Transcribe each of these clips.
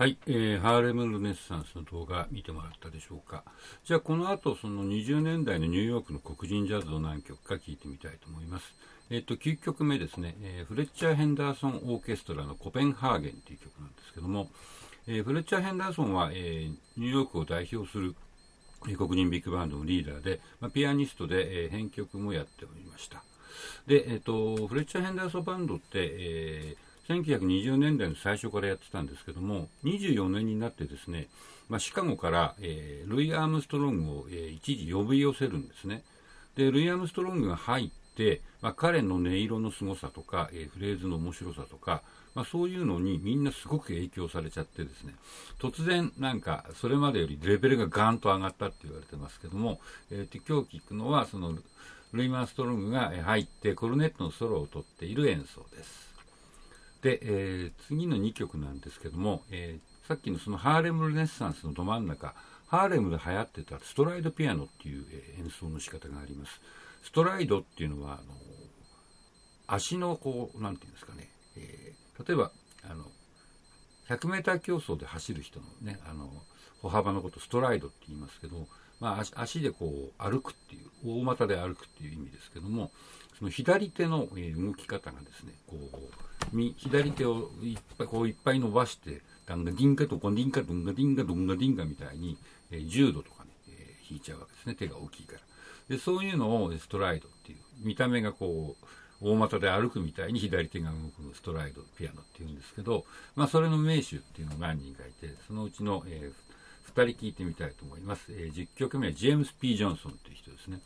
はい、えー、ハーレム・ルネッサンスの動画見てもらったでしょうか。じゃあこの後その20年代のニューヨークの黒人ジャズを何曲か聴いてみたいと思います。えっ、と9曲目ですね、えー、フレッチャー・ヘンダーソン・オーケストラのコペンハーゲンという曲なんですけども、え、フレッチャー・ヘンダーソンは、えニューヨークを代表する黒人ビッグバンドのリーダーで、まあ、ピアニストで、え編曲もやっておりました。で、えっ、と、フレッチャー・ヘンダーソンバンドって、えー1920年代の最初からやってたんですけども、24年になってですね、まあ、シカゴから、えー、ルイ・アームストロングを、えー、一時呼び寄せるんですね。で、ルイ・アームストロングが入って、まあ、彼の音色の凄さとか、えー、フレーズの面白さとか、まあ、そういうのにみんなすごく影響されちゃってですね、突然なんかそれまでよりレベルがガーンと上がったって言われてますけども、えー、今日聞くのはそのルイ・マンストロングが入ってコルネットのソロを取っている演奏です。で、えー、次の2曲なんですけども、えー、さっきのそのハーレム・ルネッサンスのど真ん中、ハーレムで流行ってたストライドピアノっていう、えー、演奏の仕方があります。ストライドっていうのは、あの足のこう、なんていうんですかね、えー、例えば、あの、100メーター競争で走る人のね、あの、歩幅のことストライドって言いますけど、まあ、足でこう歩くっていう、大股で歩くっていう意味ですけども、その左手の動き方がですね、こう、左手をいっぱい、こういっぱい伸ばして、ダンガディンカとコンディンカドンガディンガドンガディンガみたいに、えー、10度とかね、えー、弾いちゃうわけですね、手が大きいから。で、そういうのをストライドっていう、見た目がこう、大股で歩くみたいに左手が動くストライドピアノっていうんですけど、まあ、それの名手っていうのが何人かいて、そのうちの、えー、2人聞いてみたいと思います。えー、10曲目はジェームス・ピー・ジョンソンという人ですね。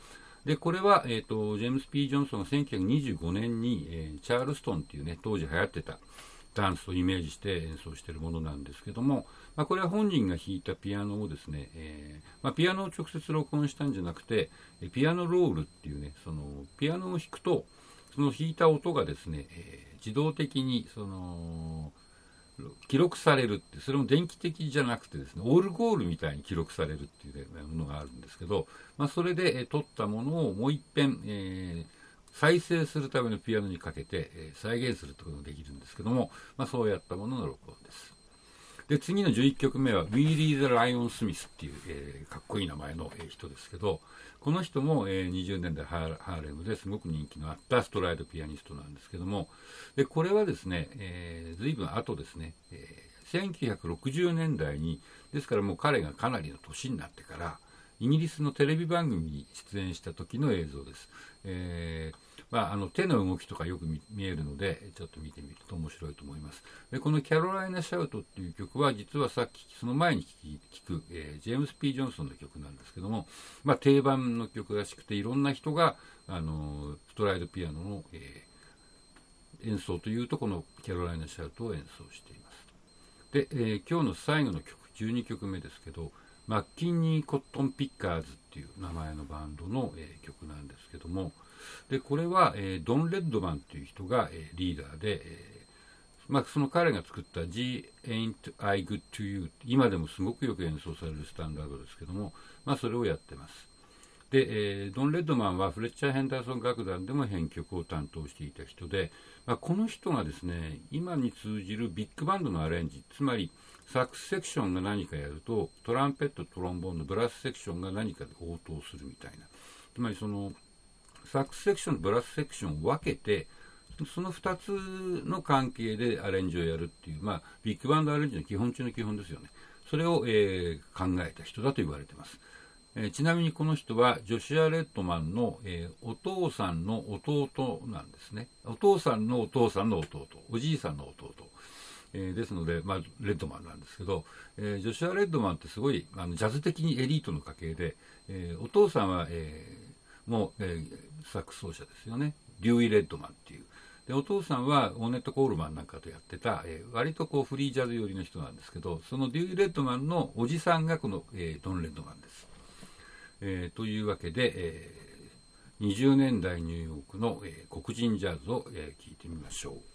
で、これは、えっ、ー、と、ジェームス・ピー・ジョンソンが1925年に、えー、チャールストンっていうね、当時流行ってたダンスをイメージして演奏しているものなんですけども、まあ、これは本人が弾いたピアノをですね、えー、まあ、ピアノを直接録音したんじゃなくて、ピアノロールっていうね、その、ピアノを弾くと、その弾いた音がですね、え自動的に、その、記録されるって、それも電気的じゃなくてですね、オールゴールみたいに記録されるっていうものがあるんですけど、まあ、それで、え撮ったものをもう一遍、えー、再生するためのピアノにかけて、え、再現するってことができるんですけども、まあ、そうやったものの録音です。で、次の11曲目は、ウィーリー・ザ・ライオン・スミスっていう、えー、かっこいい名前の、え人ですけど、この人も、えー、20年代ハーレムですごく人気のあったストライドピアニストなんですけども、で、これはですね、えー、随分後ですね、えー、1960年代に、ですからもう彼がかなりの年になってから、イギリスのテレビ番組に出演した時の映像です。えーまあ、あの手の動きとかよく見えるので、ちょっと見てみると面白いと思います。でこのキャロライナ・シャウトっていう曲は、実はさっき、その前に聴く、えー、ジェームス・ピ・ジョンソンの曲なんですけども、まあ、定番の曲らしくて、いろんな人が、あのストライドピアノの、えー、演奏というと、このキャロライナ・シャウトを演奏しています。で、えー、今日の最後の曲、12曲目ですけど、マッキンニー・コットン・ピッカーズっていう名前のバンドの、えー、曲なんですけども、でこれは、えー、ドン・レッドマンという人が、えー、リーダーで、えー、まあ、その彼が作った「G Ain't I Good to You」今でもすごくよく演奏されるスタンダードですけども、まあ、それをやってます。で、えー、ドン・レッドマンはフレッチャー・ヘンダーソン楽団でも編曲を担当していた人で、まあ、この人がですね今に通じるビッグバンドのアレンジつまりサックスセクションが何かやるとトランペットトロンボーンのブラスセクションが何かで応答するみたいなつまりそのサックスセクションとブラスセクションを分けて、その2つの関係でアレンジをやるっていう、まあ、ビッグバンドアレンジの基本中の基本ですよね。それを、えー、考えた人だと言われてます。えー、ちなみにこの人はジョシュア・レッドマンの、えー、お父さんの弟なんですね。お父さんのお父さんの弟、おじいさんの弟。えー、ですので、まあ、レッドマンなんですけど、え、ジョシュア・レッドマンってすごいあのジャズ的にエリートの家系で、え、お父さんは、えもう、えー、サックス奏者ですよね。デューイ・レッドマンっていう。で、お父さんはオーネット・コールマンなんかとやってた、えー、割とこうフリージャズ寄りの人なんですけど、そのデューイ・レッドマンのおじさんがこの、え、ドン・レッドマンです。えー、というわけで、えー、20年代ニューヨークの、えー、黒人ジャズを、えー、聞いてみましょう。